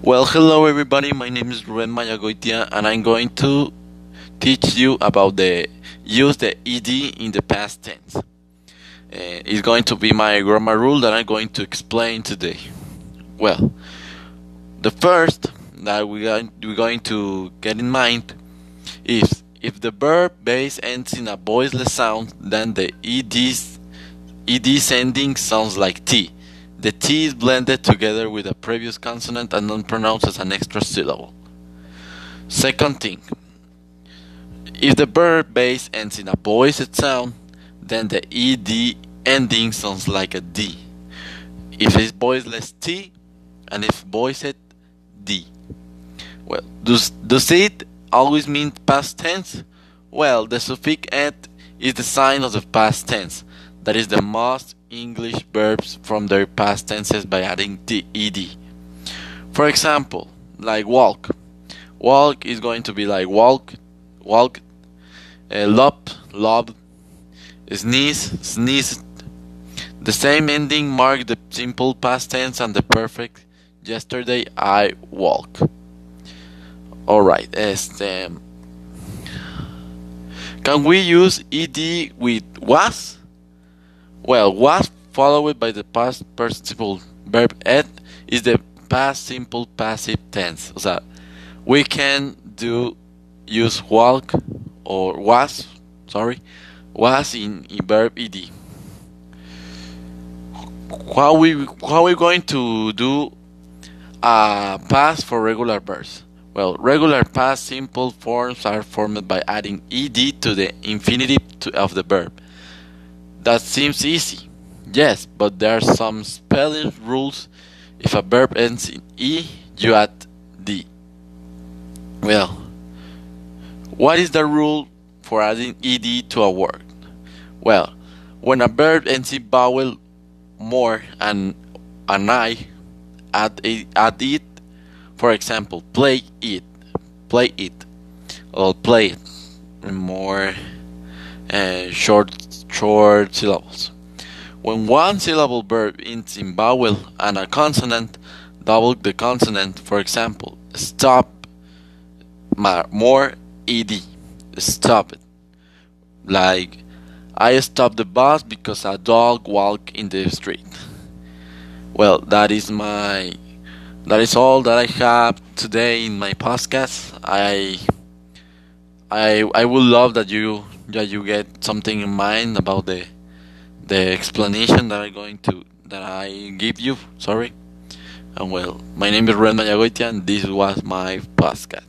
Well, hello everybody. My name is Ruben Mayagoitia, and I'm going to teach you about the use the ed in the past tense. Uh, it's going to be my grammar rule that I'm going to explain today. Well, the first that we are, we're going to get in mind is if the verb base ends in a voiceless sound, then the ed's ed's ending sounds like t the T is blended together with a previous consonant and not pronounced as an extra syllable. Second thing, if the verb base ends in a voiced sound, then the ed ending sounds like a D. If it's voiceless T, and if voiced D. Well, does, does it always mean past tense? Well, the suffix et is the sign of the past tense. That is the most English verbs from their past tenses by adding the ed. For example, like walk. Walk is going to be like walk, walk, uh, lop, lob, sneeze, sneeze. The same ending mark the simple past tense and the perfect. Yesterday I walk. Alright, este. Can we use ed with was? Well, was followed by the past participle verb et is the past simple passive tense. O sea, we can do use walk or was, sorry, was in, in verb ed. How we how we going to do a past for regular verbs? Well, regular past simple forms are formed by adding ed to the infinitive to, of the verb. That seems easy. Yes, but there are some spelling rules. If a verb ends in E, you add D. Well, what is the rule for adding ed to a word? Well, when a verb ends in vowel more and an I, add, a, add it. For example, play it, play it, or play it. More uh, short short syllables. When one syllable verb ends in vowel and a consonant, double the consonant. For example, stop, more ed, stop it. Like, I stopped the bus because a dog walked in the street. Well, that is my, that is all that I have today in my podcast. I, I, I would love that you that you get something in mind about the the explanation that I'm going to that I give you. Sorry. And well, my name is Ruben Mayagoitia, and this was my podcast.